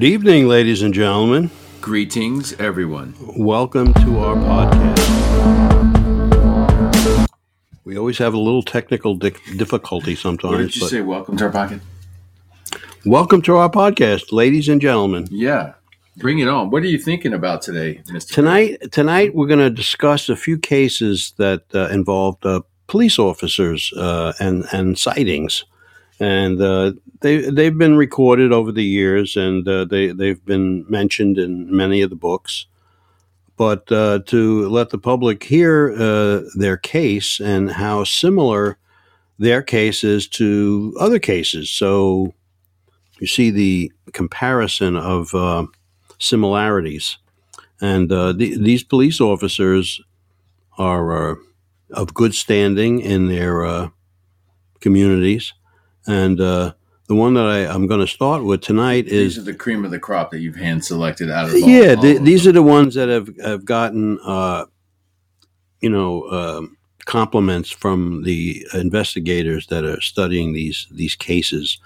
Good evening, ladies and gentlemen. Greetings, everyone. Welcome to our podcast. We always have a little technical di- difficulty sometimes. What did you say? Welcome to our pocket. Welcome to our podcast, ladies and gentlemen. Yeah, bring it on. What are you thinking about today, Mister? Tonight, tonight we're going to discuss a few cases that uh, involved uh, police officers uh, and and sightings, and uh, they they've been recorded over the years, and uh, they they've been mentioned in many of the books. But uh, to let the public hear uh, their case and how similar their case is to other cases, so you see the comparison of uh, similarities. And uh, the, these police officers are of good standing in their communities. And uh, the one that I, I'm going to start with tonight is These are the cream of the crop that you've hand selected out of all, yeah, all the, of these them. are the ones that have, have gotten, uh, you know, um compliments from the investigators that are studying these these cases.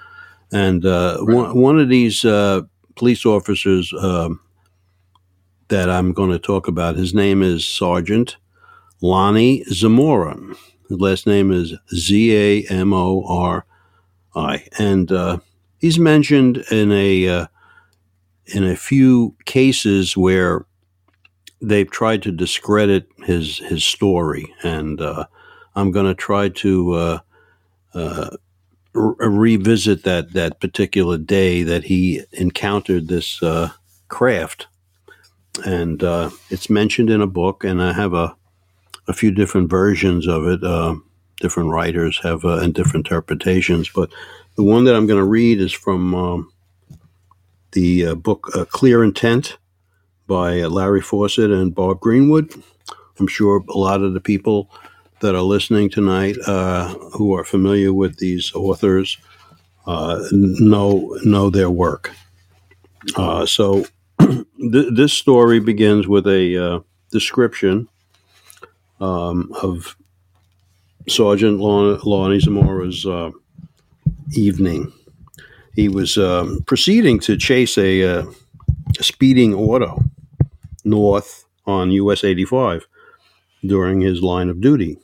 And uh, Right. one, one of these uh, police officers um, that I'm going to talk about, his name is Sergeant Lonnie Zamora. His last name is Z A M O R I, and uh, he's mentioned in a uh, in a few cases where they've tried to discredit his his story, and uh, I'm going to try to uh, uh, re- revisit that that particular day that he encountered this uh, craft, and it's mentioned in a book, and I have a a few different versions of it. Different writers have uh, and different interpretations, but the one that I'm going to read is from um, the uh, book uh, Clear Intent by Larry Fawcett and Bob Greenwood. I'm sure a lot of the people that are listening tonight uh, who are familiar with these authors uh, know know their work. Uh, so th- this story begins with a description um, of Sergeant Lon- Lonnie Zamora's uh, evening. He was um, proceeding to chase a, uh, a speeding auto north on US 85 during his line of duty.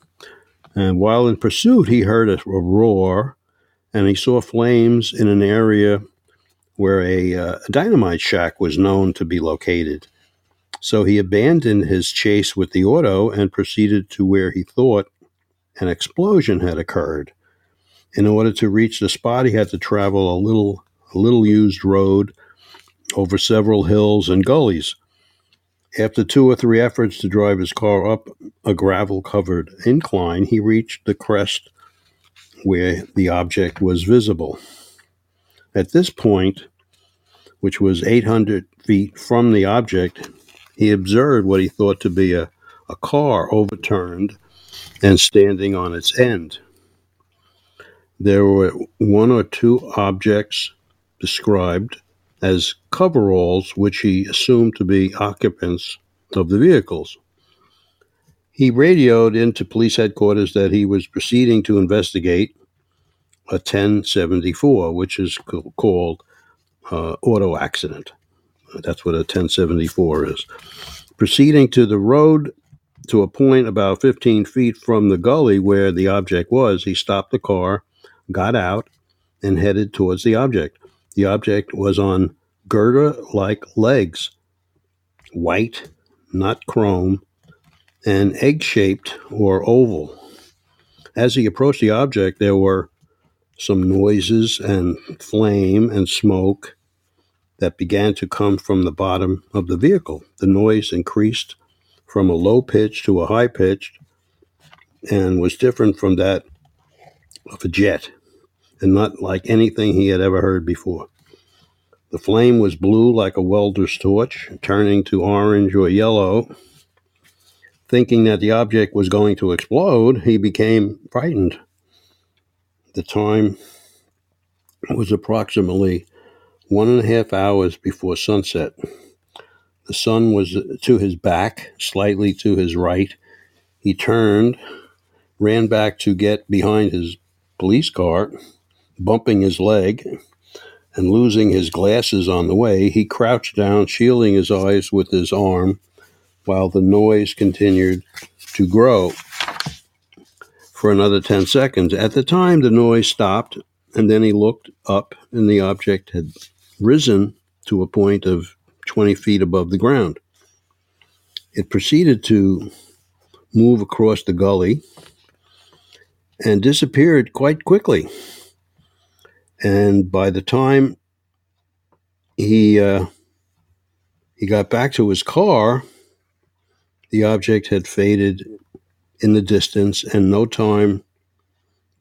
And while in pursuit, he heard a, a roar and he saw flames in an area where a, uh, a dynamite shack was known to be located. So he abandoned his chase with the auto and proceeded to where he thought an explosion had occurred. In order to reach the spot, he had to travel a little, a little used road over several hills and gullies. After two or three efforts to drive his car up a gravel covered incline, he reached the crest where the object was visible. At this point, which was 800 feet from the object, he observed what he thought to be a, a car overturned and standing on its end. There were one or two objects described as coveralls, which he assumed to be occupants of the vehicles. He radioed into police headquarters that he was proceeding to investigate a 1074, which is called uh, auto accident. That's what a 1074 is. Proceeding to the road to a point about 15 feet from the gully where the object was, he stopped the car, got out, and headed towards the object. The object was on girder like legs, white, not chrome, and egg shaped or oval. As he approached the object, there were some noises and flame and smoke that began to come from the bottom of the vehicle. The noise increased from a low pitch to a high pitch and was different from that of a jet and not like anything he had ever heard before. The flame was blue like a welder's torch, turning to orange or yellow. Thinking that the object was going to explode, he became frightened. The time was approximately one and a half hours before sunset. The sun was to his back, slightly to his right. He turned, ran back to get behind his police car, bumping his leg, and losing his glasses on the way, he crouched down, shielding his eyes with his arm while the noise continued to grow for another 10 seconds. At the time, the noise stopped, and then he looked up, and the object had risen to a point of 20 feet above the ground. It proceeded to move across the gully and disappeared quite quickly. And by the time he uh, he got back to his car, the object had faded in the distance, and no time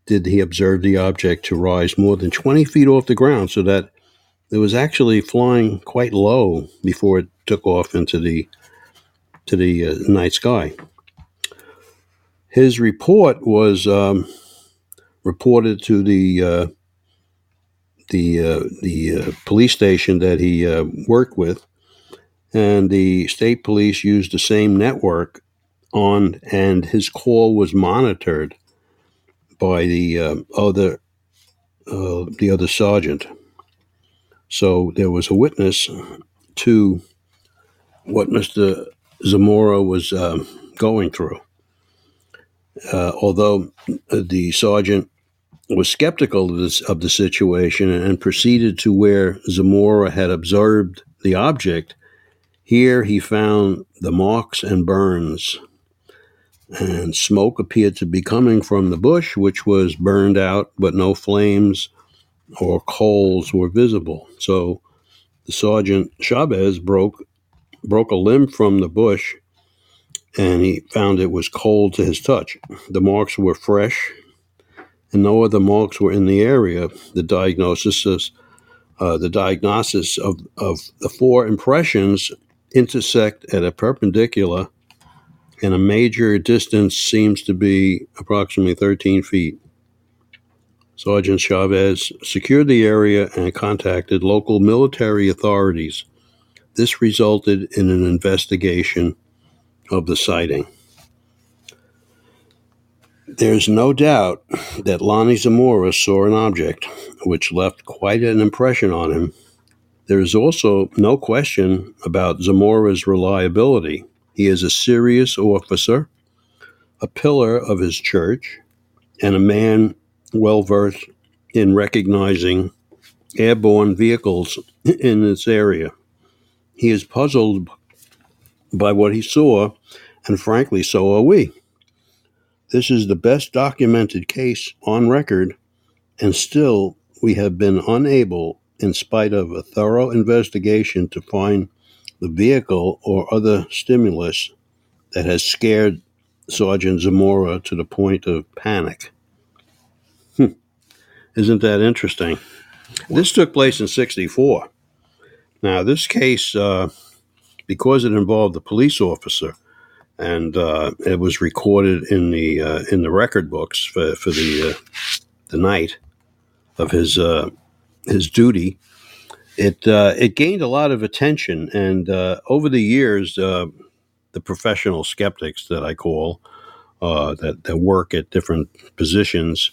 did he observe the object to rise more than 20 feet off the ground, so that it was actually flying quite low before it took off into the to the uh, night sky. His report was um, reported to the uh, the uh, the uh, police station that he uh, worked with, and the state police used the same network on, and his call was monitored by the uh, other the other sergeant. So there was a witness to what Mister Zamora was um, going through. Uh, although the sergeant was skeptical of, this, of the situation and proceeded to where Zamora had observed the object, here he found the marks and burns. And smoke appeared to be coming from the bush, which was burned out, but no flames or coals were visible. So the sergeant Chavez broke broke a limb from the bush and he found it was cold to his touch. The marks were fresh, and no other marks were in the area. The diagnosis is, uh, the diagnosis of, of the four impressions intersect at a perpendicular, and a major distance seems to be approximately 13 feet. Sergeant Chavez secured the area and contacted local military authorities. This resulted in an investigation of the sighting. There's no doubt that Lonnie Zamora saw an object which left quite an impression on him. There is also no question about Zamora's reliability. He is a serious officer, a pillar of his church, and a man well versed in recognizing airborne vehicles in this area. He is puzzled by what he saw, and frankly, so are we. This is the best documented case on record, and still we have been unable, in spite of a thorough investigation, to find the vehicle or other stimulus that has scared Sergeant Zamora to the point of panic. Isn't that interesting? This took place in 64. Now, this case, uh, because it involved a police officer, and uh, it was recorded in the uh, in the record books for, for the uh, the night of his uh, his duty. It uh, it gained a lot of attention, and over the years, the professional skeptics that I call that that work at different positions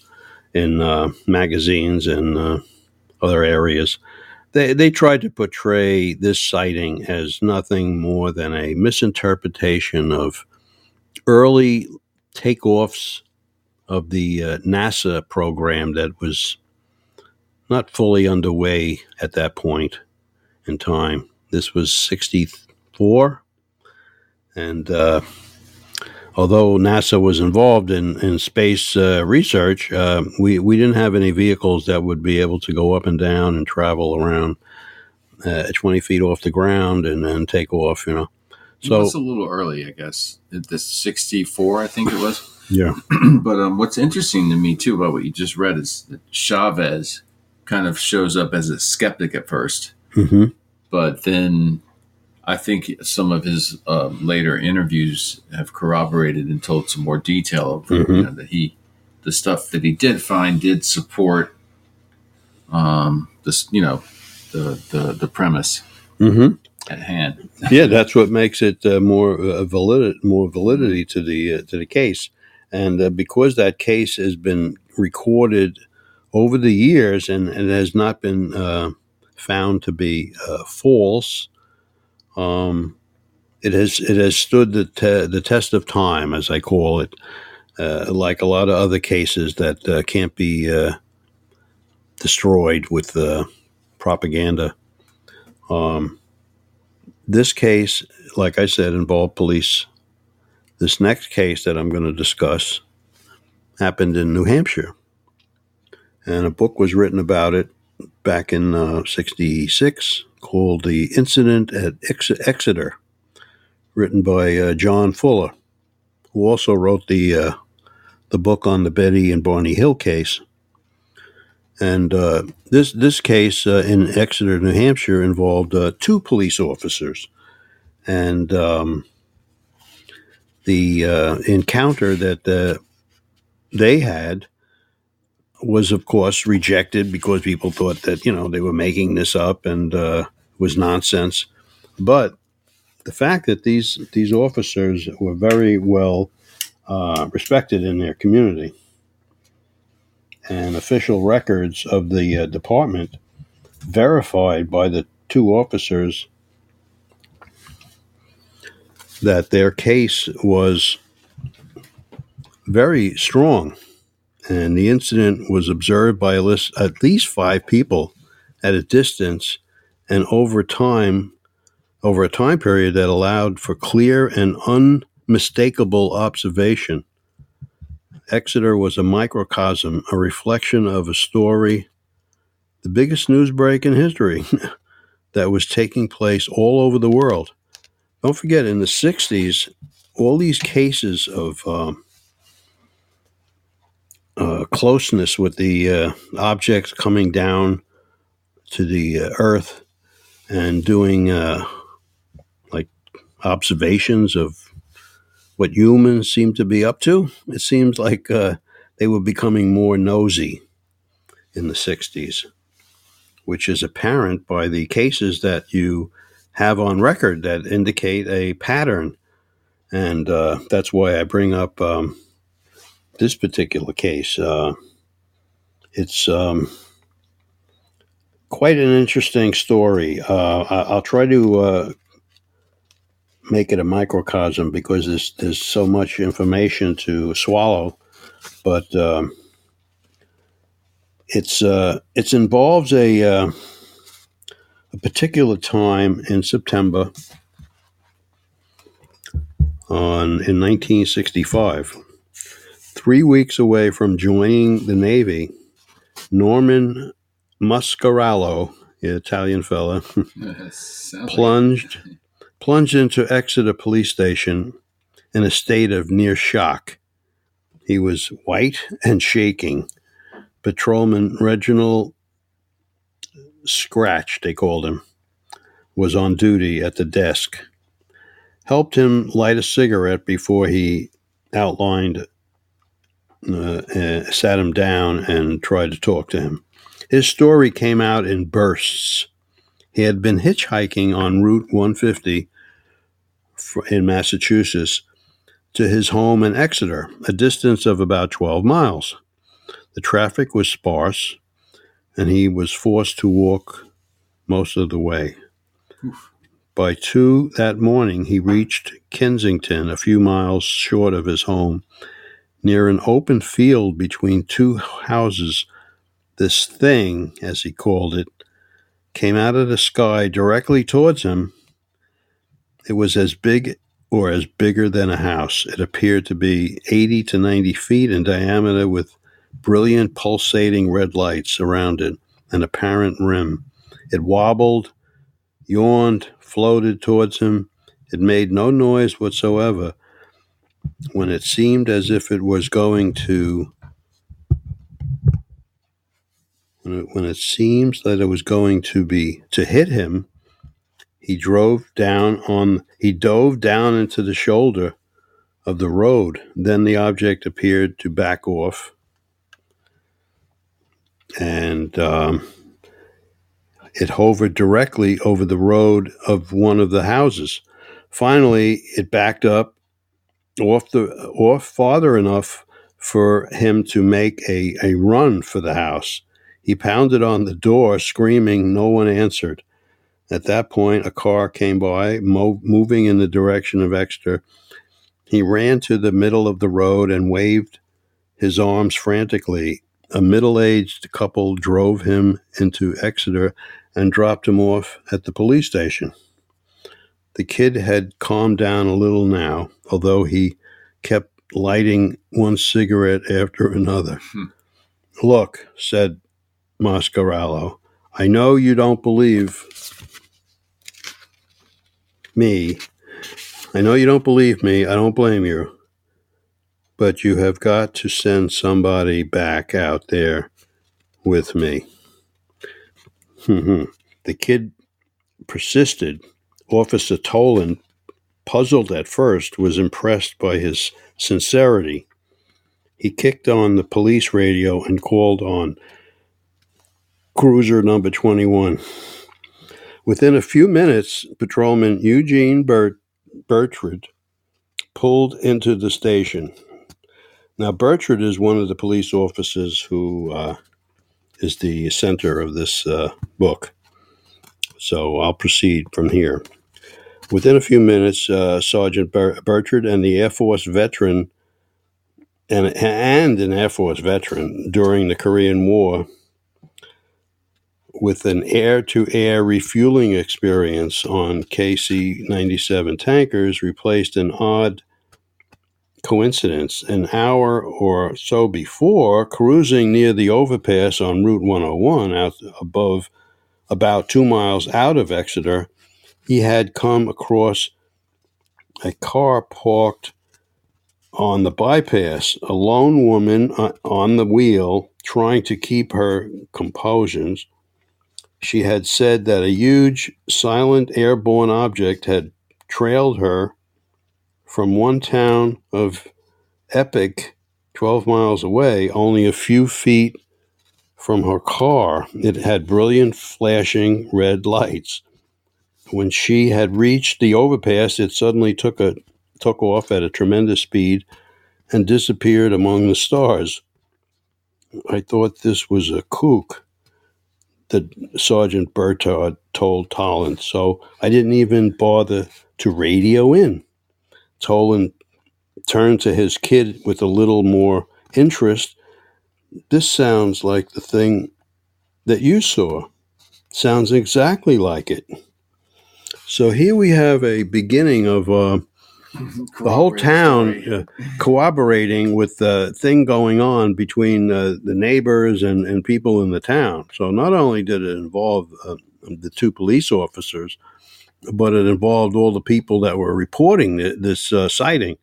in magazines and other areas they, they tried to portray this sighting as nothing more than a misinterpretation of early takeoffs of the uh, NASA program that was not fully underway at that point in time. This was 64. And uh, although NASA was involved in, in space uh, research, uh, we, we didn't have any vehicles that would be able to go up and down and travel around uh, 20 feet off the ground and then take off, you know. So it's a little early, I guess. The 64, I think it was. Yeah. but um, what's interesting to me, too, about what you just read is that Chavez kind of shows up as a skeptic at 1st mm-hmm. but then I think some of his uh, later interviews have corroborated and told some more detail of mm-hmm. you know, that he, the stuff that he did find did support um, this, you know, the the, the premise mm-hmm. at hand. yeah, that's what makes it uh, more uh, valid, more validity to the uh, to the case, and uh, because that case has been recorded over the years and, and has not been uh, found to be uh, false. Um, it has it has stood the te- the test of time, as I call it, uh, like a lot of other cases that uh, can't be uh, destroyed with propaganda. Um, this case, like I said, involved police. This next case that I'm going to discuss happened in New Hampshire. And a book was written about it back in uh, 66 called The Incident at Ex- Exeter, written by uh, John Fuller, who also wrote the, uh, the book on the Betty and Barney Hill case. And uh, this this case uh, in Exeter, New Hampshire, involved uh, two police officers, and um, the uh, encounter that they had was, of course, rejected because people thought that you know they were making this up and uh, was nonsense. But the fact that these these officers were very well respected in their community and official records of the uh, department verified by the two officers that their case was very strong. And the incident was observed by list, at least five people at a distance and over time, over a time period that allowed for clear and unmistakable observation Exeter was a microcosm, a reflection of a story, the biggest news break in history, that was taking place all over the world. Don't forget, in the 60s, all these cases of um, closeness with the uh, objects coming down to the uh, earth and doing uh, like observations of what humans seem to be up to. It seems like uh, they were becoming more nosy in the 60s, which is apparent by the cases that you have on record that indicate a pattern. And uh, that's why I bring up um, this particular case. Uh, it's um, quite an interesting story. Uh, I'll try to uh, make it a microcosm because there's there's so much information to swallow, but um, it's uh, it's involves a uh, a particular time in September on in 1965. Three weeks away from joining the Navy, Norman Muscarello, the Italian fella, plunged plunged into Exeter police station in a state of near shock. He was white and shaking. Patrolman Reginald Scratch, they called him, was on duty at the desk. Helped him light a cigarette before he outlined, uh, uh, sat him down, and tried to talk to him. His story came out in bursts. He had been hitchhiking on Route 150 in Massachusetts to his home in Exeter, a distance of about 12 miles. The traffic was sparse, and he was forced to walk most of the way. Oof. By two that morning, he reached Kensington, a few miles short of his home. Near an open field between two houses, this thing, as he called it, came out of the sky directly towards him. It was as big or as bigger than a house. It appeared to be 80 to 90 feet in diameter with brilliant pulsating red lights around it, an apparent rim. It wobbled, yawned, floated towards him. It made no noise whatsoever when it seemed as if it was going to when it, when it seems that it was going to be to hit him, he drove down on he dove down into the shoulder of the road. Then the object appeared to back off, and um, it hovered directly over the road of one of the houses. Finally, it backed up off the off farther enough for him to make a, a run for the house. He pounded on the door, screaming. No one answered. At that point, a car came by, mo- moving in the direction of Exeter. He ran to the middle of the road and waved his arms frantically. A middle aged couple drove him into Exeter and dropped him off at the police station. The kid had calmed down a little now, although he kept lighting one cigarette after another. Hmm. Look, said Muscarello, I know you don't believe me. I know you don't believe me. I don't blame you. But you have got to send somebody back out there with me. the kid persisted. Officer Toland, puzzled at first, was impressed by his sincerity. He kicked on the police radio and called on cruiser number 21. Within a few minutes, patrolman Eugene Bert- Bertrand pulled into the station. Now, Bertrand is one of the police officers who uh, is the center of this uh, book. So I'll proceed from here. Within a few minutes, uh, Sergeant Ber- Bertrand and the Air Force veteran and, and an Air Force veteran during the Korean War with an air to air refueling experience on KC 97 tankers replaced an odd coincidence. An hour or so before, cruising near the overpass on Route 101 out above about two miles out of Exeter, he had come across a car parked on the bypass, a lone woman uh, on the wheel trying to keep her composure. She had said that a huge, silent airborne object had trailed her from one town of Epping, 12 miles away, only a few feet from her car. It had brilliant, flashing red lights. When she had reached the overpass, it suddenly took a took off at a tremendous speed and disappeared among the stars. I thought this was a kook that Sergeant Bertrand told Toland, so I didn't even bother to radio in. Toland turned to his kid with a little more interest. This sounds like the thing that you saw. Sounds exactly like it. So here we have a beginning of uh, the whole town uh, cooperating with the thing going on between uh, the neighbors and, and people in the town. So not only did it involve uh, the two police officers, but it involved all the people that were reporting th- this uh, sighting.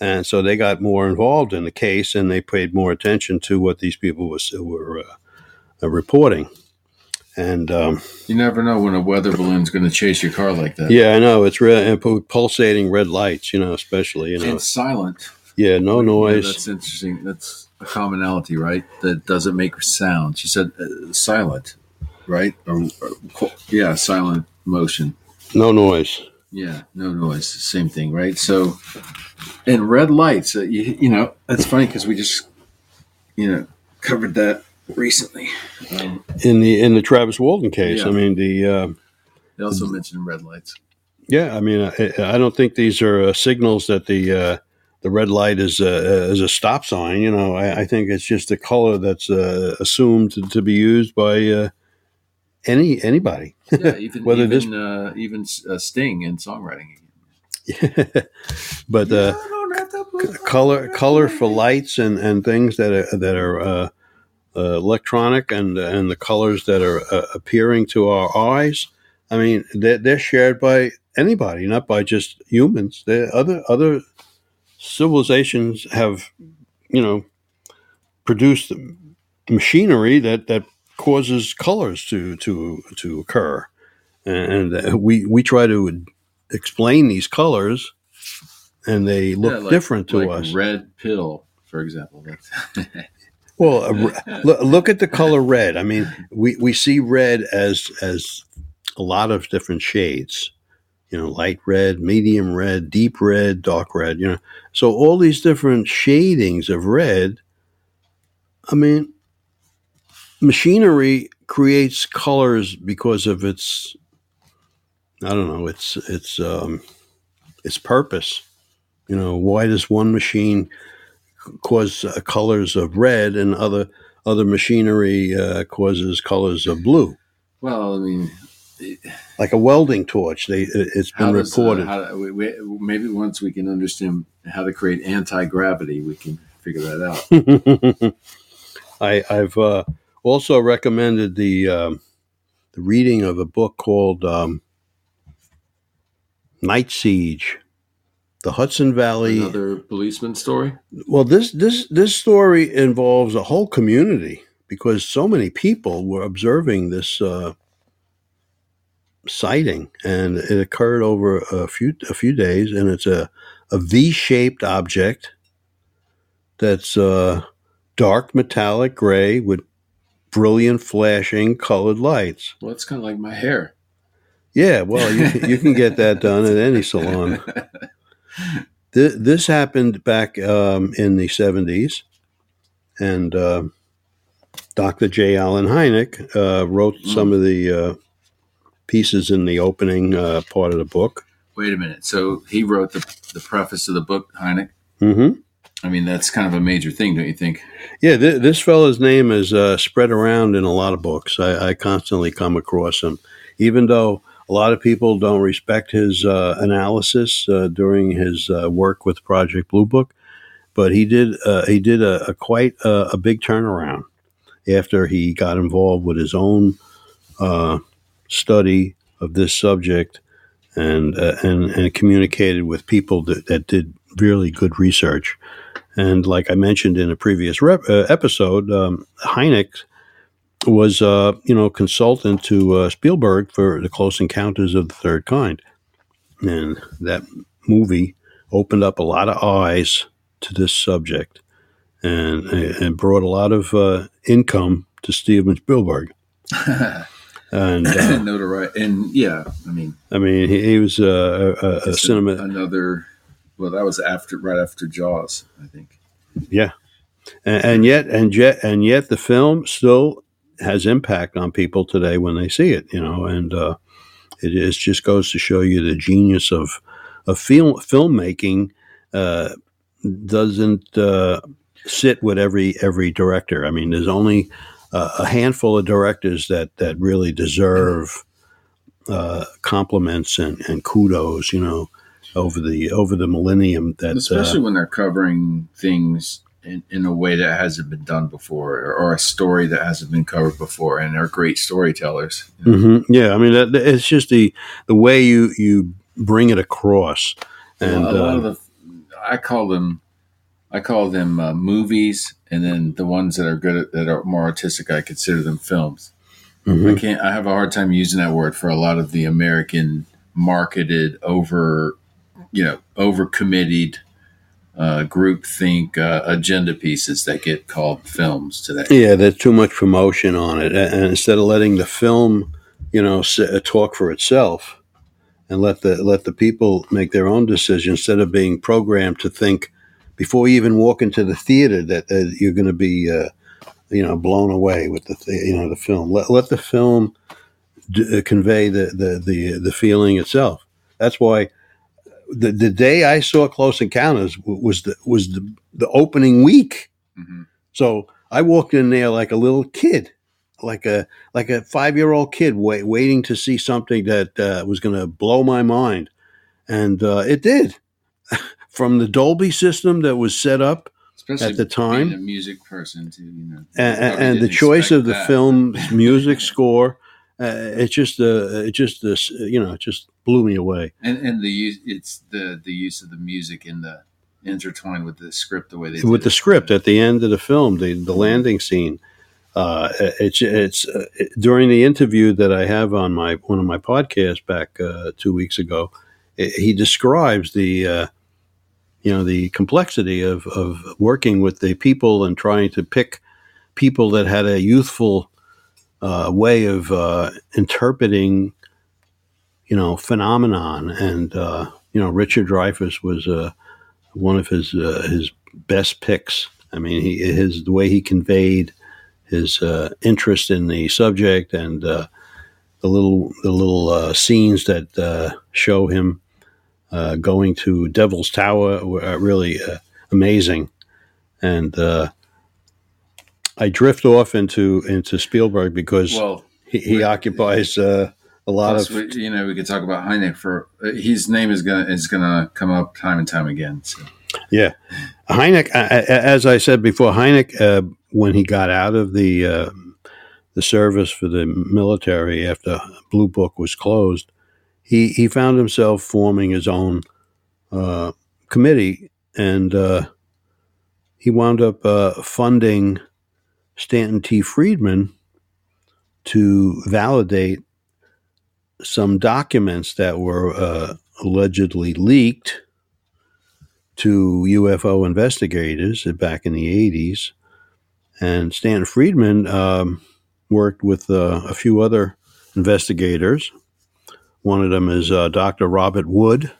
And so they got more involved in the case and they paid more attention to what these people was, were uh, reporting. And um, You never know when a weather balloon's going to chase your car like that. yeah, I know it's re- and pu- pulsating red lights, you know, especially, you know, And silent. yeah, no Yeah, noise. that's interesting. That's a commonality, right? That doesn't make sound. She said uh, silent, right? Or, or yeah, silent motion. No noise. Yeah, no noise. Same thing, right? So, and red lights. Uh, you, you know, that's funny because we just, you know, covered that recently. Um, In the in the Travis Walton case, Yeah. I mean the uh, they also mentioned red lights. yeah, I mean I, I don't think these are uh, signals that the uh, the red light is a, is a stop sign. You know, I, I think it's just a color that's uh, assumed to, to be used by uh, any anybody. Yeah, even Whether even this- uh, even uh, Sting in songwriting. Yeah. But uh, color color for lights and, and things that are that are uh, electronic and and the colors that are uh, appearing to our eyes. I mean, they're, they're shared by anybody, not by just humans. They're other other civilizations have, you know, produced machinery that that causes colors to to to occur, and uh, we we try to explain these colors, and they look Yeah, like- different to like us. Red pill, for example. Well, look, look at the color red. I mean, we, we see red as as a lot of different shades. You know, light red, medium red, deep red, dark red. You know, so all these different shadings of red. I mean, machinery creates colors because of its I don't know its its um, its purpose. You know, why does one machine cause uh, colors of red and other other machinery uh, causes colors of blue? Well, I mean, like a welding torch. They it's been does, uh, reported. Uh, we, we, maybe once we can understand how to create anti gravity, we can figure that out. I, have uh, also recommended the um, the reading of a book called um, Night Siege, the Hudson Valley. Another policeman story. Well, this this this story involves a whole community because so many people were observing this uh, sighting, and it occurred over a few a few days, and it's a a V-shaped object that's uh, dark metallic gray with brilliant flashing colored lights. Well, it's kind of like my hair. Yeah, well, you you can get that done at any salon. This, this happened back um, in the 70s, and uh, Dr. J. Allen Hynek uh, wrote mm. some of the uh, pieces in the opening uh, part of the book. Wait a minute. So he wrote the, the preface of the book, Hynek? Mm-hmm. I mean, that's kind of a major thing, don't you think? Yeah, th- this fellow's name is uh, spread around in a lot of books. I, I, constantly come across him, even though a lot of people don't respect his uh, analysis uh, during his uh, work with Project Blue Book. But he did uh, he did a, a quite a, a, big turnaround after he got involved with his own uh, study of this subject and and and communicated with people that, that did really good research. And like I mentioned in a previous rep, uh, episode, um, Hynek was, uh, you know, consultant to uh, Spielberg for The Close Encounters of the Third Kind. And that movie opened up a lot of eyes to this subject and, and brought a lot of uh, income to Steven Spielberg. and uh, notoriety, and yeah, I mean, I mean, he, he was a, a, a cinema another well, that was after right after Jaws, I think. Yeah, and, and yet, and yet, and yet, the film still has impact on people today when they see it. You know, and uh, it is just goes to show you the genius of of film filmmaking. Uh, doesn't uh, sit with every every director. I mean, there's only a handful of directors that that really deserve uh, compliments and, and kudos. You know, over the over the millennium. That especially uh, when they're covering things in, in, a way that hasn't been done before, or, or, a story that hasn't been covered before, and they're great storytellers. You know? mm-hmm. Yeah, I mean, it's just the the way you you bring it across, and well, a lot uh, of the I call them I call them uh, movies, and then the ones that are good at, that are more artistic, I consider them films. Mm-hmm. I can't. I have a hard time using that word for a lot of the American marketed over you know overcommitted uh, group think uh, agenda pieces that get called films today. Yeah, there's too much promotion on it, and instead of letting the film, you know, uh, talk for itself, and let the let the people make their own decisions, instead of being programmed to think before you even walk into the theater that uh, you're going to be, uh, you know, blown away with the th- you know the film. Let let the film d- uh, convey the, the the the feeling itself. That's why the, the day I saw Close Encounters was the was the, the opening week. Mm-hmm. So I walked in there like a little kid, like a like a five year old kid, wait, waiting to see something that uh, was going to blow my mind, and uh, it did. From the Dolby system that was set up Especially at the time, a music person too, you know, and, and the choice of the that. film's music score uh, it just uh, it just uh, you know it just blew me away. And and the use it's the the use of the music in the intertwined with the script the way they with the it. script at the end of the film the the landing scene. Uh, it's it's uh, it, during the interview that I have on my one of my podcasts back uh, two weeks ago. It, he describes the uh, you know the complexity of of working with the people and trying to pick people that had a youthful uh, way of uh, interpreting, you know, phenomenon. And uh, you know, Richard Dreyfuss was uh, one of his uh, his best picks. I mean, he his the way he conveyed his uh, interest in the subject and the little the little scenes that show him going to Devil's Tower were really amazing, and I drift off into into Spielberg because Well, he, he occupies a lot of we, you know, we could talk about Hynek for his name is gonna is gonna come up time and time again. So. Yeah, Hynek. As I said before, Hynek, uh, when he got out of the uh, the service for the military after Blue Book was closed, he he found himself forming his own uh, committee, and uh, he wound up uh, funding Stanton T. Friedman to validate some documents that were uh, allegedly leaked to UFO investigators back in the 80s. And Stan Friedman um, worked with uh, a few other investigators. One of them is uh, Dr. Robert Wood,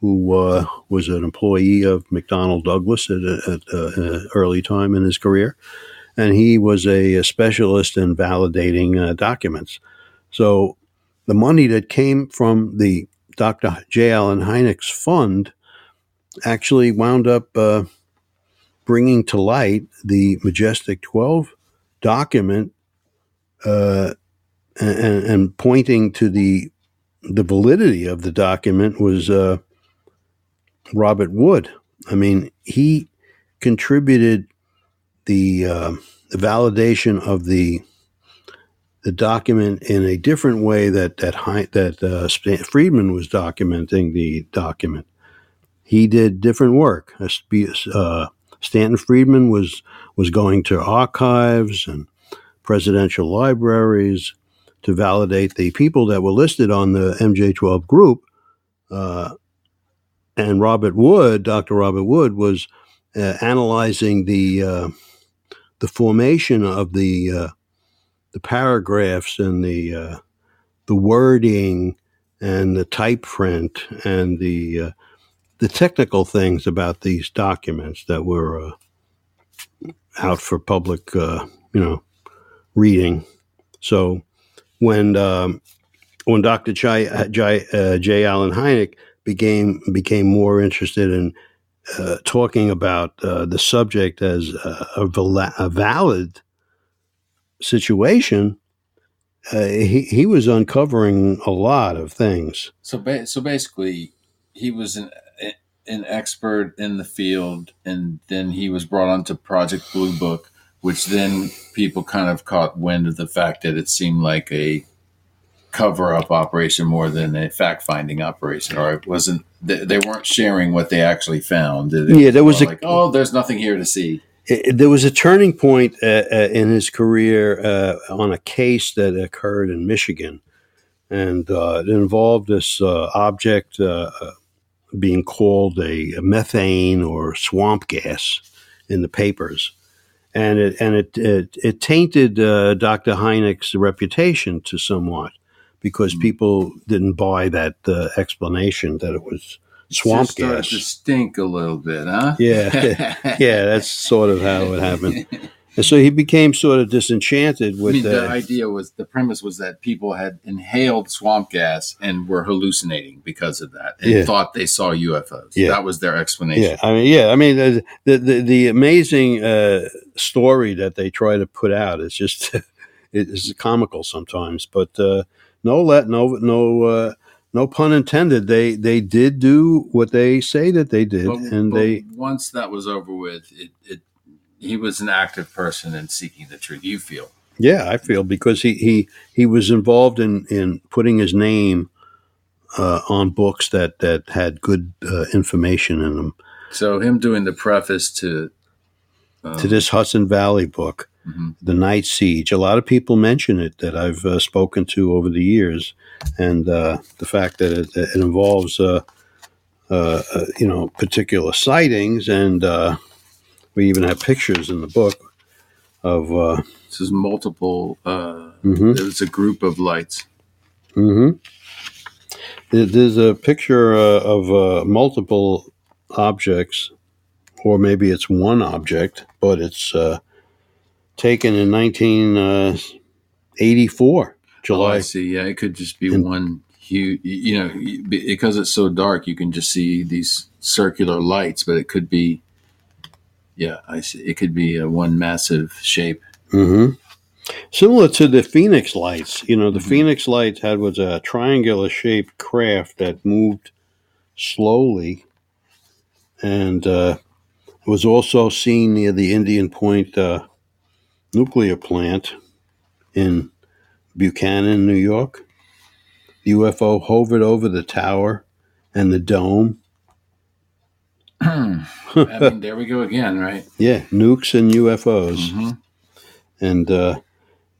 who uh, was an employee of McDonnell Douglas at, a- at uh, an early time in his career. And he was a, a specialist in validating uh, documents. So the money that came from the Dr. J. Allen Hynek's fund actually wound up uh, bringing to light the Majestic 12 document uh, and, and pointing to the the validity of the document was uh, Robert Wood. I mean, he contributed the, uh, the validation of the the document in a different way that that that uh, Friedman was documenting the document he did different work. Uh, Stanton Friedman was was going to archives and presidential libraries to validate the people that were listed on the MJ12 group. Uh, and Robert Wood, Dr. Robert Wood, was uh, analyzing the uh, the formation of the uh, the paragraphs and the uh, the wording and the type print and the uh, the technical things about these documents that were uh, out for public, uh, you know, reading. So when um, when Dr. Uh, J. Allen Hynek became became more interested in uh, talking about uh, the subject as a, a, val- a valid situation, uh, he he was uncovering a lot of things. So, ba- so basically, he was an an expert in the field, and then he was brought onto Project Blue Book, which then people kind of caught wind of the fact that it seemed like a cover-up operation more than a fact-finding operation, or it wasn't. They, they weren't sharing what they actually found. It Yeah, there was a- like, oh, there's nothing here to see. it, there was a turning point uh, uh, in his career uh, on a case that occurred in Michigan, and uh, it involved this uh, object uh, uh, being called a, methane or swamp gas in the papers, and it and it it, it tainted uh, Dr. Hynek's reputation to somewhat because Mm. people didn't buy that uh, explanation that it was swamp started gas. to stink a little bit, huh? Yeah. yeah, that's sort of how it happened. And so he became sort of disenchanted I with mean, the uh, idea was the premise was that people had inhaled swamp gas and were hallucinating because of that, and Yeah. thought they saw UFOs. Yeah. That was their explanation. yeah, I mean, yeah, I mean, the the the, the amazing uh, story that they try to put out is just it is comical sometimes, but uh, no let no no uh, no pun intended. They they did do what they say that they did, But, and but they once that was over with, it, it he was an active person in seeking the truth. You feel yeah, I feel because he he he was involved in in putting his name. Uh, on books that that had good uh, information in them, so him doing the preface to um, to this Hudson Valley book, mhm. The Night Siege. A lot of people mention it that I've uh, spoken to over the years, and uh, the fact that it, it involves, uh, uh, uh, you know, particular sightings, and uh, we even have pictures in the book of. Uh, this is multiple. It's a group of lights. mhm. There's a picture uh, of uh, multiple objects, or maybe it's one object, but it's uh, taken in 1984, Oh, July. I see. Yeah, it could just be And- one huge. You know, because it's so dark, you can just see these circular lights, but it could be. Yeah, I see. It could be a one massive shape. hmm Similar to the Phoenix lights. You know, the Mhm. Phoenix lights had was a triangular shaped craft that moved slowly and uh, was also seen near the Indian Point uh, nuclear plant in Buchanan, New York. The UFO hovered over the tower and the dome. I mean, there we go again, right? Yeah, nukes and UFOs. hmm and uh,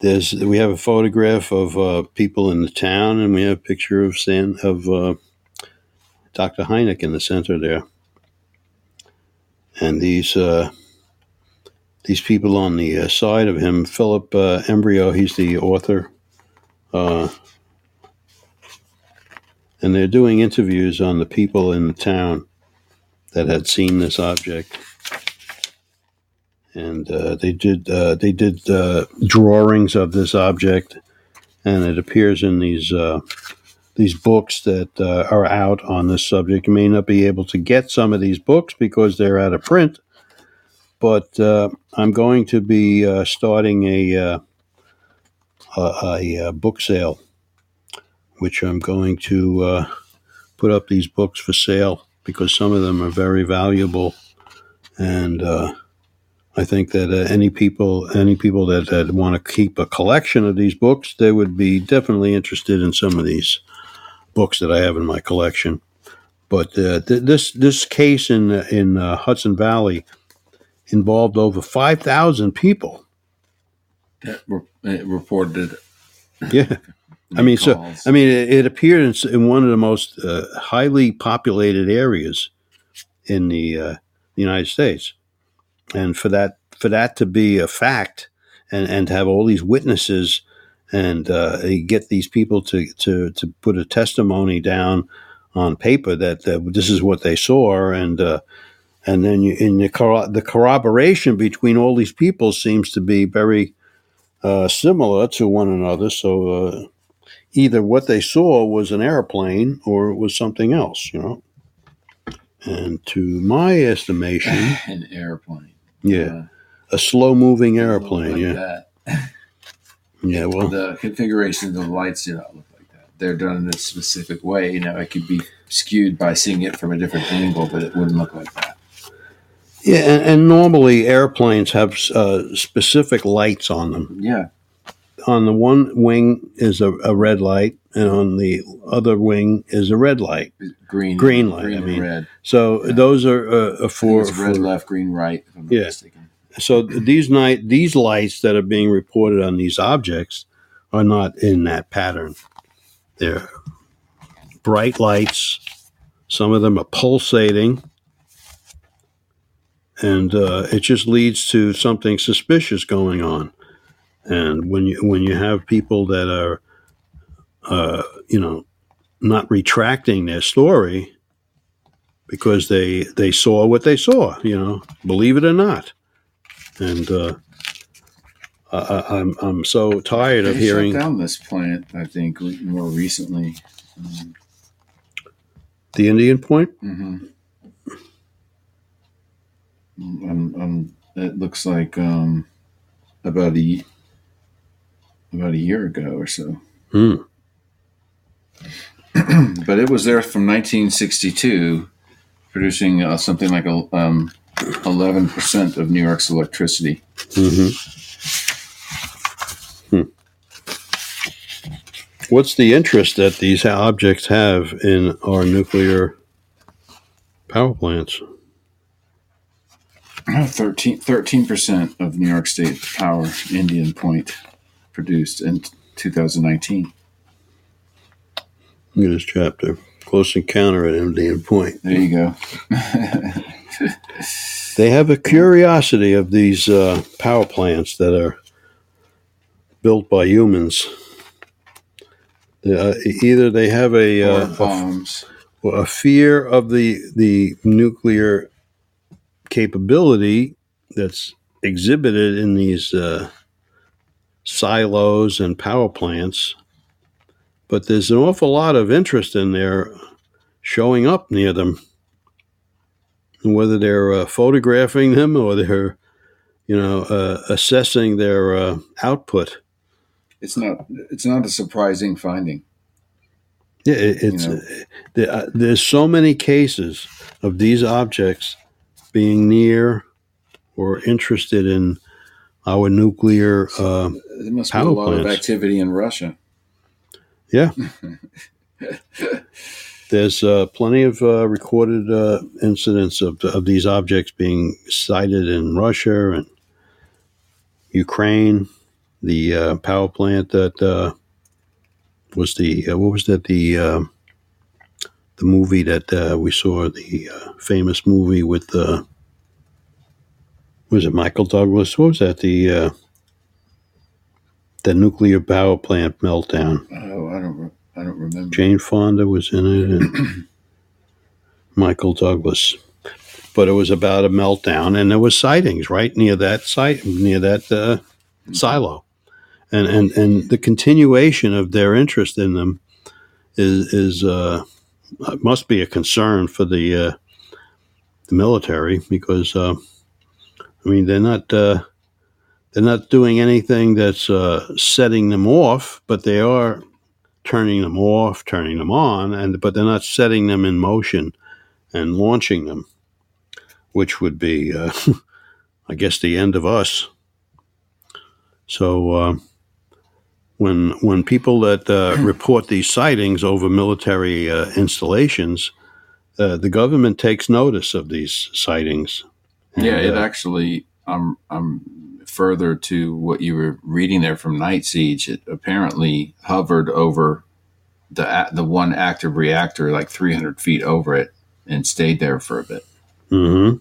there's we have a photograph of uh, people in the town, and we have a picture of San of uh, Dr. Hynek in the center there, and these uh, these people on the uh, side of him, Philip uh, Imbrogno, he's the author, uh, and they're doing interviews on the people in the town that had seen this object and uh, they did uh, they did uh, drawings of this object, and it appears in these these books that uh, are out on this subject. You may not be able to get some of these books because they're out of print, but uh, I'm going to be uh, starting a, uh, a a, book sale, which I'm going to uh, put up these books for sale because some of them are very valuable, and. Uh, I think that uh, any people, any people that, that want to keep a collection of these books, they would be definitely interested in some of these books that I have in my collection. But th- this this case in in Hudson Valley involved over five thousand people. That re- it reported. Yeah, I mean, so. I mean, it, it appeared in, in one of the most uh, highly populated areas in the uh, United States, and for that for that to be a fact, and and to have all these witnesses, and uh, get these people to to to put a testimony down on paper that, that this is what they saw, and uh, and then you, in the corro- the corroboration between all these people seems to be very uh, similar to one another. So. Uh, either what they saw was an airplane or it was something else, you know. And to my estimation, an airplane. yeah, a slow moving Uh, airplane, like yeah, That. yeah. Well, the configuration of the lights do not look like that. They're done in a specific way. You know, it could be skewed by seeing it from a different angle, but it wouldn't look like that. Yeah, and, and normally airplanes have uh, specific lights on them. Yeah. On the one wing is a, a red light, and on the other wing is a red light. Green. Green light, Green I and mean, red. So Yeah. those are uh, For, red for left, green right. If I'm Yeah. mistaken. so these night these lights that are being reported on these objects are not in that pattern. They're bright lights. Some of them are pulsating, and uh, it just leads to something suspicious going on. And when you when you have people that are, uh, you know, not retracting their story because they they saw what they saw, you know, believe it or not and uh, I, I- I'm I'm so tired of They hearing. shut down this plant. I think more recently. Um, The Indian Point. hmm Um, um, it looks like um, about a about a year ago or so. Hmm. but it was there from 1962, producing uh, something like a, um, 11% of New York's electricity. hmm Hmm. What's the interest that these objects have in our nuclear power plants? 13 percent of New York State power Indian Point produced in 2019. Look at this chapter. Close encounter at Indian Point. There you go. They have a curiosity of these uh, power plants that are built by humans. Uh, either they have a, uh, a a fear of the the nuclear capability that's exhibited in these uh, silos and power plants, but there's an awful lot of interest in there showing up near them. And whether they're uh, photographing them or they're, you know, uh, assessing their uh, output. It's not. It's not a surprising finding. Yeah, it, it's You know. there, uh, there's so many cases of these objects being near or interested in our nuclear. Uh, There must Power be a lot of activity in Russia. yeah, there's uh, plenty of uh, recorded uh, incidents of of these objects being sighted in Russia and Ukraine. The uh, power plant that uh, was the uh, what was that the uh, the movie that uh, we saw the uh, famous movie with uh, was it Michael Douglas? What was that the uh, the nuclear power plant meltdown? Oh, I don't. Re- I don't remember. Jane Fonda was in it, and Michael Douglas. But it was about a meltdown, and there was sightings right near that site, near that uh, silo, and and and the continuation of their interest in them is is uh, must be a concern for the uh, the military because uh, I mean they're not uh, they're not doing anything that's uh, setting them off, but they are turning them off, turning them on, and but they're not setting them in motion and launching them, which would be, uh, I guess, the end of us. So uh, when when people that uh, report these sightings over military uh, installations, uh, the government takes notice of these sightings. Yeah, it uh, actually. I'm. I'm further to what you were reading there from Night Siege. It apparently hovered over the the one active reactor, like 300 feet over it, and stayed there for a bit. Mm mhm.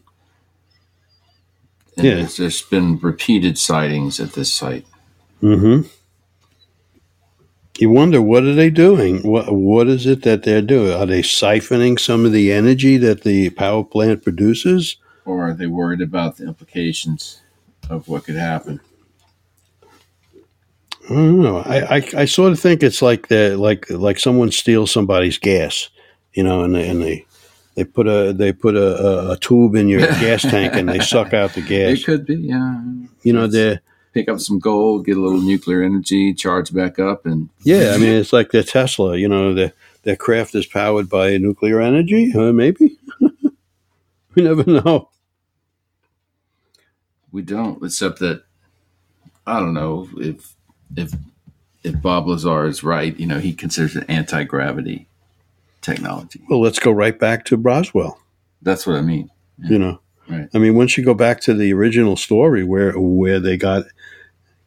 And Yeah. there's, there's been repeated sightings at this site. Mm-hmm. You wonder what are they doing? What what is it that they're doing? Are they siphoning some of the energy that the power plant produces? Or are they worried about the implications of what could happen? I don't know. I, I, I sort of think it's like the like like someone steals somebody's gas, you know, and they and they, they put a they put a, a, a tube in your gas tank and they suck out the gas. It could be, yeah. You know, they Pick up some gold, get a little nuclear energy, charge back up, and yeah. I mean, it's like the Tesla. You know, the their craft is powered by nuclear energy. Uh, maybe we never know. we don't. Except that I don't know if if if Bob Lazar is right. You know, he considers it anti gravity technology. Well, let's go right back to Roswell. That's what I mean. You know, Right. I mean, once you go back to the original story where where they got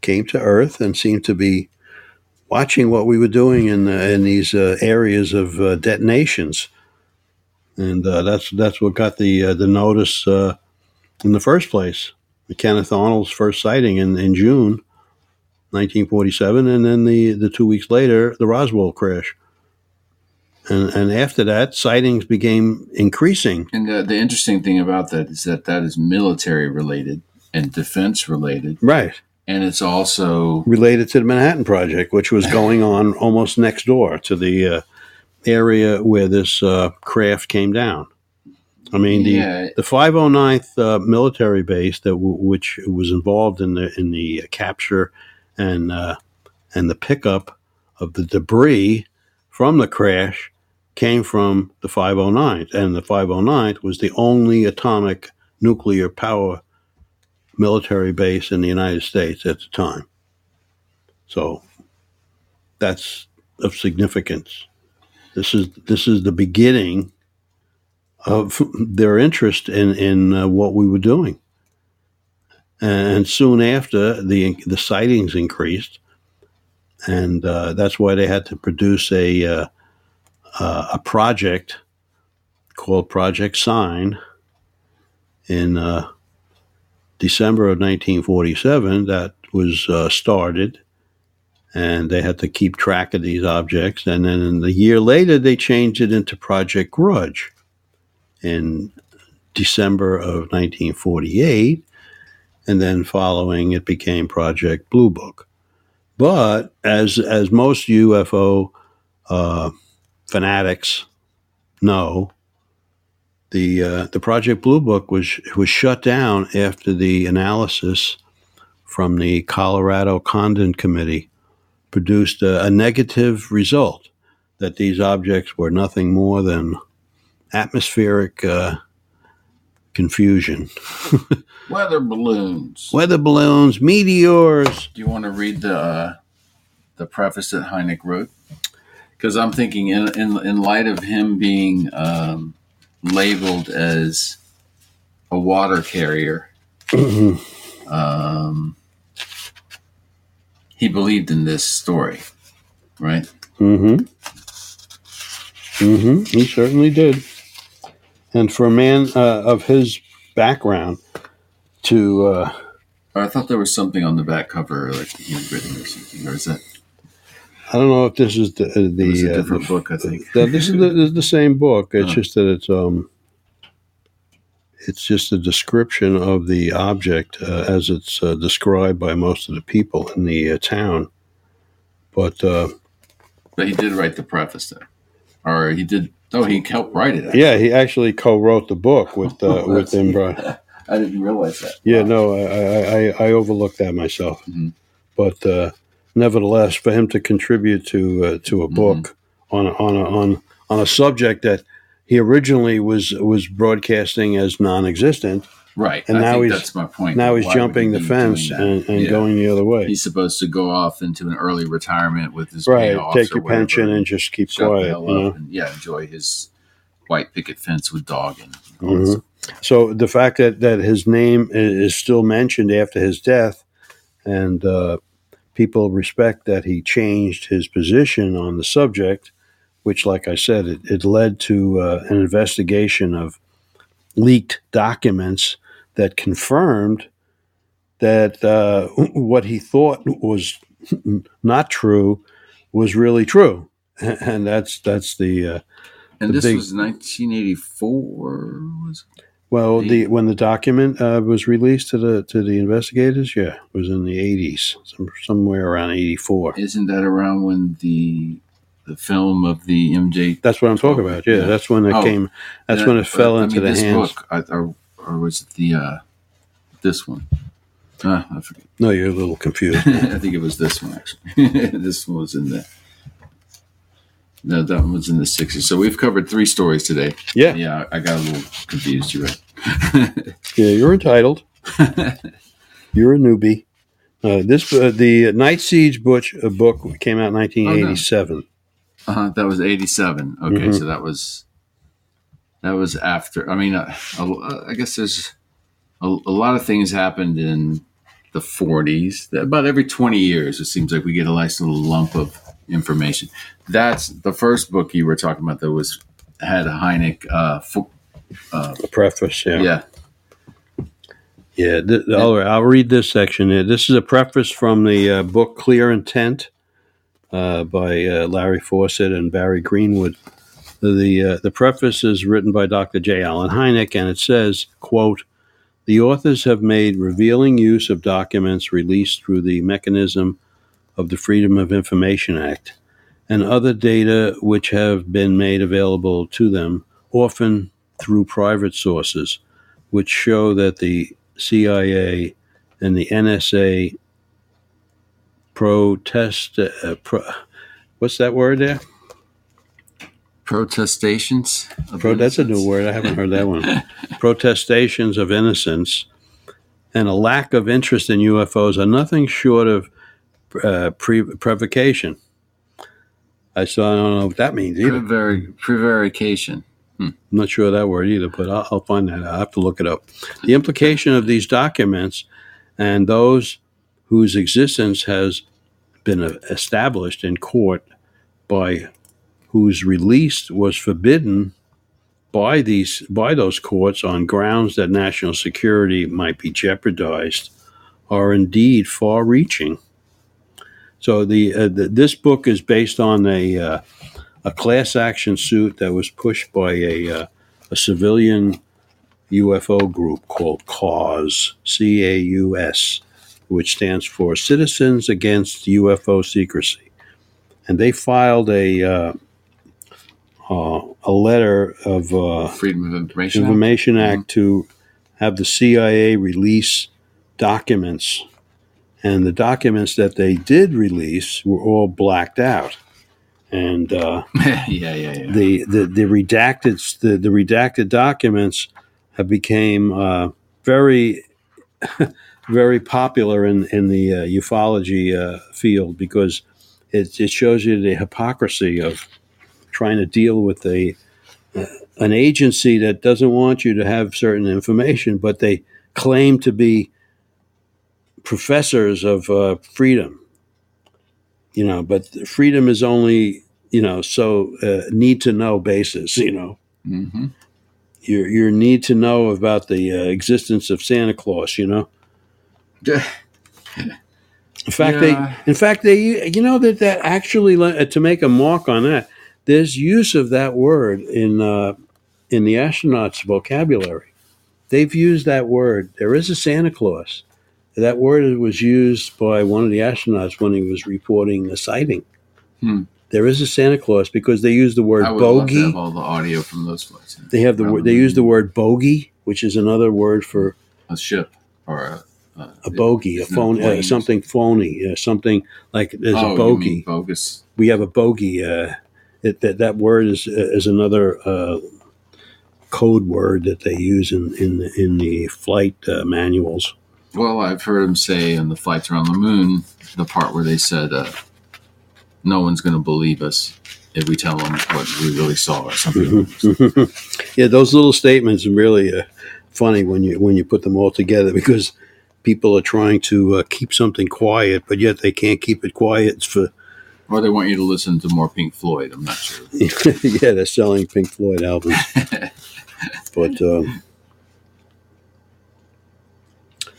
came to Earth and seemed to be watching what we were doing in uh, in these uh, areas of uh, detonations, and uh, that's that's what got the uh, the notice uh, in the first place. Kenneth Arnold's first sighting in, in June 1947, and then the, the two weeks later, the Roswell crash. And, and after that, sightings became increasing. And the, the interesting thing about that is that that is military related and defense related, Right. and it's also related to the Manhattan Project, which was going on almost next door to the uh, area where this uh, craft came down. I mean, the yeah, the 509th uh, military base that w- which was involved in the in the capture and uh, and the pickup of the debris from the crash came from the 509th, and the 509th was the only atomic nuclear power military base in the United States at the time. So that's of significance. This is this is the beginning of their interest in in uh, what we were doing. And soon after, the the sightings increased, and uh, that's why they had to produce a uh, uh, a project called Project Sign in uh, December of 1947. That was uh, started, and they had to keep track of these objects. And then a year later, they changed it into Project Grudge in December of 1948. and then following it became Project Blue Book. But as as most UFO uh, fanatics know, the uh, the Project Blue Book was was shut down after the analysis from the Colorado Condon Committee produced a, a negative result that these objects were nothing more than atmospheric uh, confusion. Weather balloons. Weather balloons, meteors. Do you want to read the uh, the preface that Hynek wrote? Because I'm thinking, in, in in light of him being um, labeled as a water carrier, um, he believed in this story, right? Mm-hmm. Mm-hmm. He certainly did. And for a man uh, of his background to uh, I thought there was something on the back cover, like he had written or something, or is that I don't know if this is the uh, the, a uh, the book? I think. the- this is the, this is the same book. It's Oh. just that it's um it's just a description of the object uh, as it's uh, described by most of the people in the uh, town. But uh, but he did write the preface there, or he did. No, he helped write it. actually. yeah, he actually co-wrote the book with uh, with him. Bri- I didn't realize that. Yeah, Wow. no, I, I, I, overlooked that myself. Mhm. But uh, nevertheless, for him to contribute to uh, to a book on a, on a, on on a subject that he originally was was broadcasting as non-existent, Right. And I now think he's- that's my point. now he's would jumping he the fence and, and Yeah. going the other way. He's supposed to go off into an early retirement with his right, take your pension and just keep shut quiet. You know? and yeah, enjoy his white picket fence with dog and all Mhm. So the fact that, that his name is still mentioned after his death, and uh, people respect that he changed his position on the subject, which, like I said, it, it led to uh, an investigation of leaked documents that confirmed that uh, what he thought was not true was really true, and that's that's the uh, And The this big- was 1984. Was it? Well, The- the when the document uh, was released to the to the investigators, yeah, it was in the eighties, some, somewhere around eighty four. Isn't that around when the the film of the MJ? That's what I'm talking about. Yeah, Yeah. that's when it Oh, came. That's that- when it fell into mean, the this hands. Book, I, or, or was it the uh, this one? Uh, I forget. No, you're a little confused. I think it was this one actually. this one was in the. No, that one was in the sixties. So we've covered three stories today. Yeah, Yeah, I got a little confused. You're right. yeah, you're entitled. You're a newbie. Uh, this uh, the Night Siege Butch uh, book came out in 1987. Uh-huh, that was 87. Okay, Mhm. so that was that was after. I mean, uh, uh, I guess there's a, a lot of things happened in the 40s. About every 20 years, it seems like we get a nice little lump of information. That's the first book you were talking about that was had a Hynek. Uh, fo- uh, preface, yeah. yeah. Yeah, th- all right, I'll read this section here. This is a preface from the uh, book Clear Intent uh, by uh, Larry Fawcett and Barry Greenwood. The, uh, the preface is written by Dr. J. Allen Hynek, and it says, quote, the authors have made revealing use of documents released through the mechanism of the Freedom of Information Act and other data which have been made available to them, often through private sources, which show that the CIA and the NSA protest. Uh, pro, what's that word there? Protestations. Pro, that's a new word. I haven't heard that one. Protestations of innocence and a lack of interest in UFOs are nothing short of uh, pre- provocation. I still I don't know what that means either. Prevari- prevarication. I'm not sure of that word either, but I'll, I'll find that. I have to look it up. The implication of these documents and those whose existence has been established in court by whose release was forbidden by these by those courts on grounds that national security might be jeopardized are indeed far-reaching. So the, uh, the this book is based on a uh, a class action suit that was pushed by a, uh, a civilian UFO group called Cause C A U S, which stands for Citizens Against UFO Secrecy. And they filed a uh, uh, a letter of uh, Freedom of Information. Act? Information Act to have the CIA release documents, and the documents that they did release were all blacked out. And uh, yeah, yeah, yeah. the, the the redacted the, the redacted documents have became uh, very very popular in in the uh, ufology uh, field because it, it shows you the hypocrisy of trying to deal with a uh, an agency that doesn't want you to have certain information, but they claim to be professors of uh, freedom. You know, but freedom is only you know so uh, need to know basis. You know, Mm-hmm. your your need to know about the uh, existence of Santa Claus. You know, in fact, Yeah. they in fact they you know that that actually uh, to make a mark on that. There's use of that word in uh, in the astronauts' vocabulary. They've used that word. There is a Santa Claus. That word was used by one of the astronauts when he was reporting a sighting. Hmm. There is a Santa Claus because they use the word I would love to bogey. have all the audio from those flights. They have the word. They use the word bogey, which is another word for a ship or a, a, a bogey, a phone, uh, something phony, uh, something like there's oh, a bogey. bogus. we have a bogey. Uh, it, that that word is is another uh, code word that they use in in in the flight uh, manuals. Well, I've heard them say in the flights around the moon, the part where they said, uh, "No one's going to believe us if we tell them what we really saw," or something. yeah, those little statements are really uh, funny when you when you put them all together because people are trying to uh, keep something quiet, but yet they can't keep it quiet for or they want you to listen to more Pink Floyd. I'm not sure. yeah, they're selling Pink Floyd albums. but um,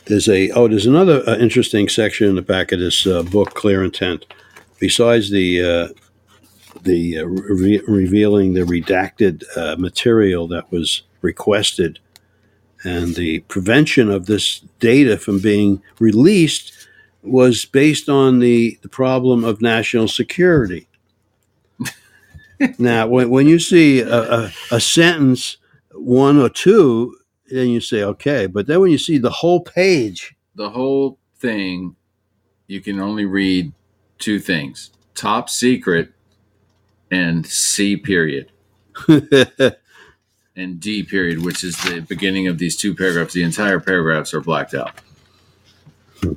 there's a oh, there's another uh, interesting section in the back of this uh, book, Clear Intent. Besides the uh, the uh, re- revealing the redacted uh, material that was requested and the prevention of this data from being released was based on the, the problem of national security. now, when, when you see a, a, a sentence, one or two, then you say, okay. But then when you see the whole page, The whole thing, you can only read two things: top secret and C period. and D period, which is the beginning of these two paragraphs. The entire paragraphs are blacked out.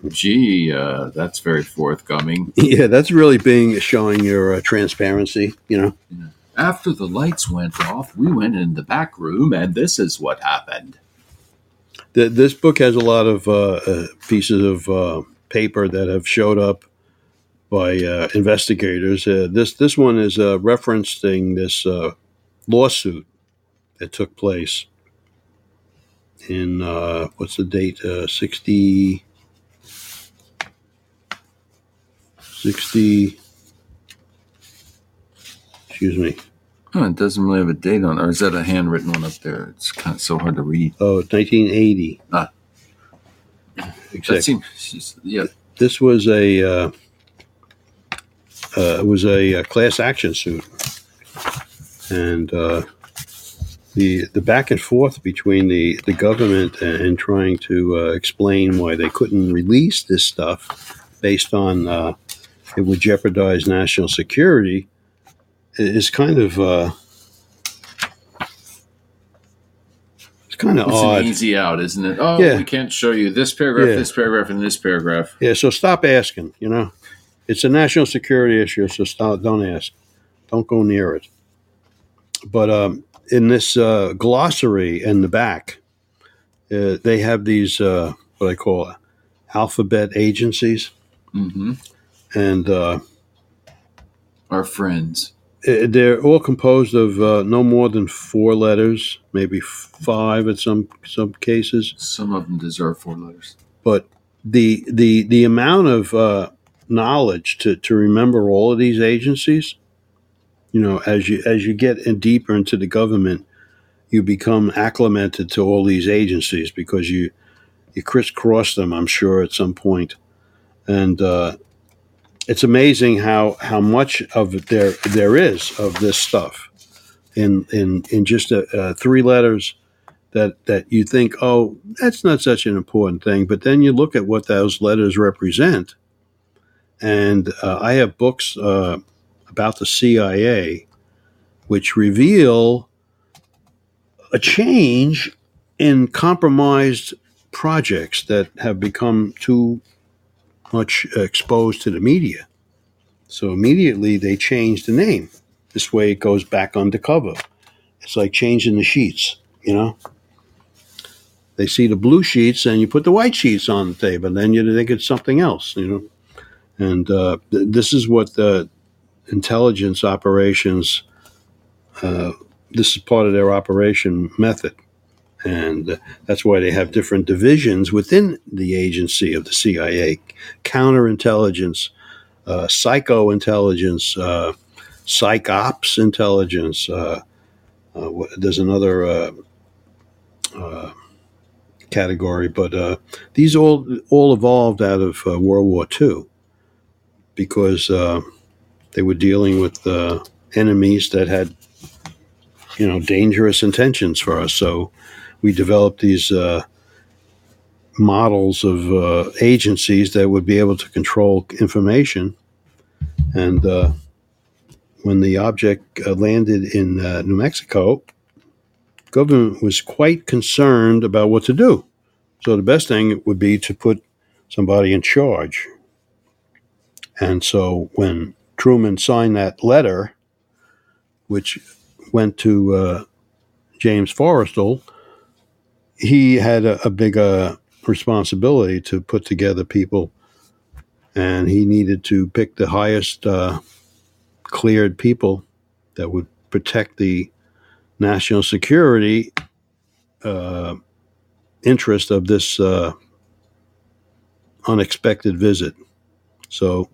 Gee, uh, that's very forthcoming. yeah, that's really being showing your uh, transparency, you know. After the lights went off, we went in the back room, and this is what happened. Th this book has a lot of uh, uh, pieces of uh, paper that have showed up by uh, investigators. Uh, this this one is uh, referencing this lawsuit that took place in what's the date? Uh, 60, 60 Excuse me. Huh, it doesn't really have a date on it. Or is that a handwritten one up there? It's kind of so hard to read. Oh, 1980. Ah. That Exactly. seems, yeah. this was a uh, uh, it was a, uh class action suit, and uh, the the back and forth between the the government and, and trying to uh, explain why they couldn't release this stuff based on uh, it would jeopardize national security is kind of uh, it's kind of It's odd. an easy out, isn't it? Oh, Yeah. we can't show you this paragraph, Yeah. this paragraph, and this paragraph. Yeah, so stop asking. You know, it's a national security issue, so stop. Don't ask. Don't go near it. But um, in this uh, glossary in the back, uh, they have these uh, what I call alphabet agencies, hmm and uh, Our friends. Eh, they're all composed of uh, no more than four letters, maybe five in some some cases. Some of them deserve four letters. but the the the amount of uh, knowledge to to remember all of these agencies, you know, as you as you get in deeper into the government, you become acclimated to all these agencies because you you crisscross them. I'm sure at some point, and uh, it's amazing how how much of there there is of this stuff in in in just a, uh, three letters that that you think, oh, that's not such an important thing, but then you look at what those letters represent, and uh, I have books uh, about the CIA, which reveal a change in compromised projects that have become too much exposed to the media. So immediately they change the name. This way it goes back undercover. It's like changing the sheets, you know? They see the blue sheets and you put the white sheets on the table, and then you think it's something else, you know? And uh, th- this is what the intelligence operations, uh, this is part of their operation method. And uh, that's why they have different divisions within the agency of the CIA counterintelligence, uh, psychointelligence, uh, psych ops intelligence. Uh, uh, there's another uh, category, but these all all evolved out of World War II because they were dealing with enemies that had you know dangerous intentions for us. So we developed these uh, models of uh, agencies that would be able to control information. And uh, when the object uh, landed in uh, New Mexico, government was quite concerned about what to do. So the best thing would be to put somebody in charge. And so when Truman signed that letter, which went to uh, James Forrestal, he had a, a big uh, responsibility to put together people, and he needed to pick the highest uh, cleared people that would protect the national security uh, interest of this uh, unexpected visit. So,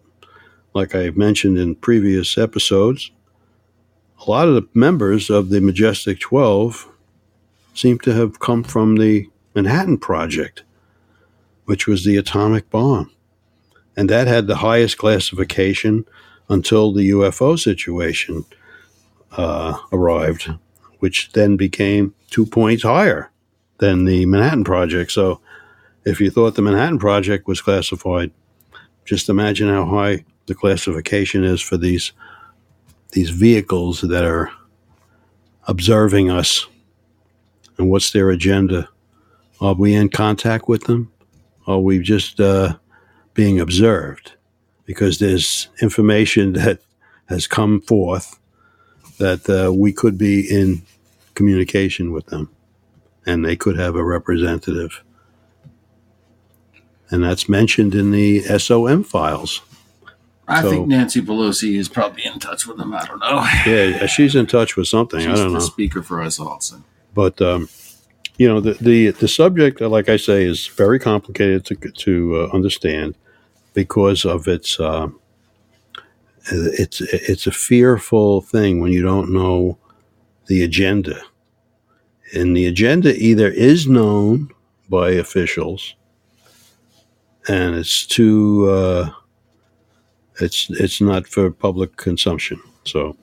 like I mentioned in previous episodes, a lot of the members of the Majestic 12 seem to have come from the Manhattan Project, which was the atomic bomb. And that had the highest classification until the UFO situation uh, arrived, which then became two points higher than the Manhattan Project. So if you thought the Manhattan Project was classified, just imagine how high the classification is for these these vehicles that are observing us and what's their agenda? Are we in contact with them? Are we just uh, being observed? Because there's information that has come forth that uh, we could be in communication with them and they could have a representative. And that's mentioned in the SOM files. I so, think Nancy Pelosi is probably in touch with them. I don't know. Yeah, she's in touch with something. She's I don't the know. Speaker for us also. But um, you know, the, the the subject, like I say, is very complicated to to uh, understand because of its uh, it's it's a fearful thing when you don't know the agenda, and the agenda either is known by officials, and it's too uh, it's it's not for public consumption. So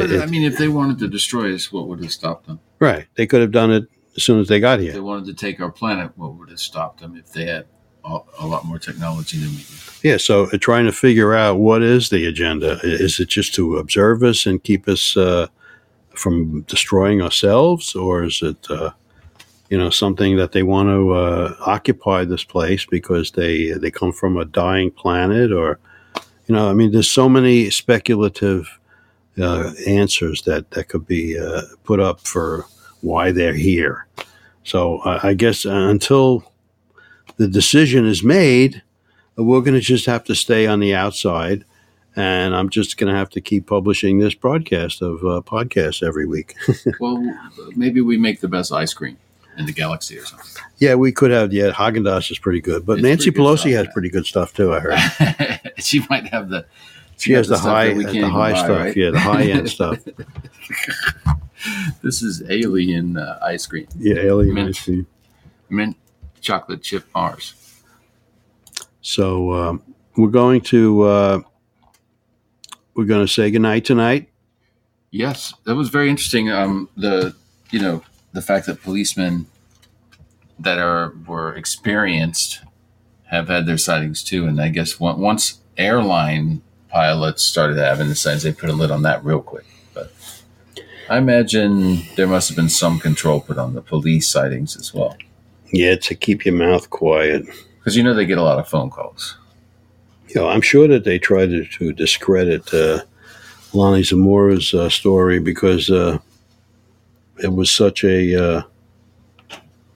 but, it, I mean, if they wanted to destroy us, what would have stopped them? Right. They could have done it as soon as they got here. If they wanted to take our planet, what would have stopped them if they had a, a lot more technology than we do? Yeah. So uh, trying to figure out what is the agenda. Is it just to observe us and keep us uh, from destroying ourselves, or is it? Uh, you know something that they want to uh, occupy this place because they they come from a dying planet or you know i mean there's so many speculative uh, answers that that could be uh, put up for why they're here. So uh, I guess until the decision is made, we're going to just have to stay on the outside, and I'm just going to have to keep publishing this broadcast of uh, podcasts every week. well, maybe we make the best ice cream in the galaxy or something. Yeah, we could have. Yeah, Haagen Dazs is pretty good, but it's Nancy Pelosi has pretty good stuff too. I heard she might have the she has the high, the high buy, stuff. Right? Yeah, the high end stuff. this is alien uh, ice cream. Yeah, alien Mint. ice cream. Mint chocolate chip bars. So um, we're going to uh, we're going to say goodnight tonight. Yes, that was very interesting. Um, the you know the fact that policemen that are were experienced have had their sightings too, and I guess once airline pilots started having the sightings, they put a lid on that real quick. But I imagine there must have been some control put on the police sightings as well, Yeah, to keep your mouth quiet. because you know they get a lot of phone calls. You know, I'm sure that they tried to, to discredit uh, Lonnie Zamora's uh, story because uh, it was such a uh,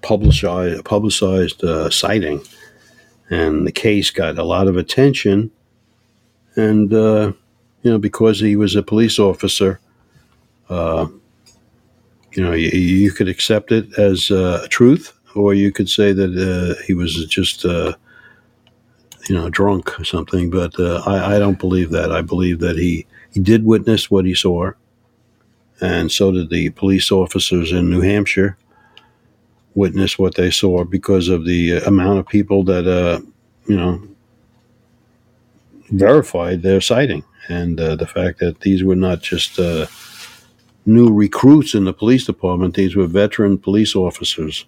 publicized publicized uh, sighting, and the case got a lot of attention. And uh, you know, because he was a police officer, uh, you know, you, you could accept it as uh, truth, or you could say that uh, he was just. Uh, you know, drunk or something. But uh, I, I don't believe that. I believe that he, he did witness what he saw, and so did the police officers in New Hampshire witness what they saw because of the amount of people that, uh, you know, verified their sighting and uh, the fact that these were not just uh, new recruits in the police department; these were veteran police officers.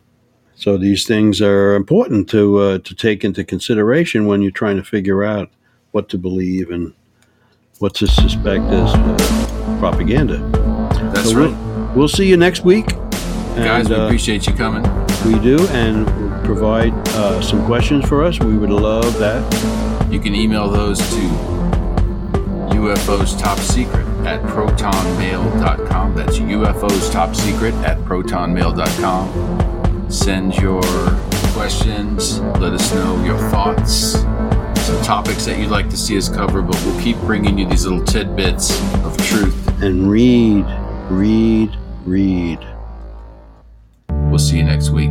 So these things are important to uh, to take into consideration when you're trying to figure out what to believe and what to suspect as uh, propaganda. That's So right, we'll, we'll see you next week. guys. And, we uh, appreciate you coming. we do, and provide uh, some questions for us. We would love that. You can email those to UFOs Top Secret at protonmail.com. That's UFOs Top Secret at protonmail.com. Send your questions. Let us know your thoughts. Some topics that you'd like to see us cover, but we'll keep bringing you these little tidbits of truth. And read, read, read. We'll see you next week.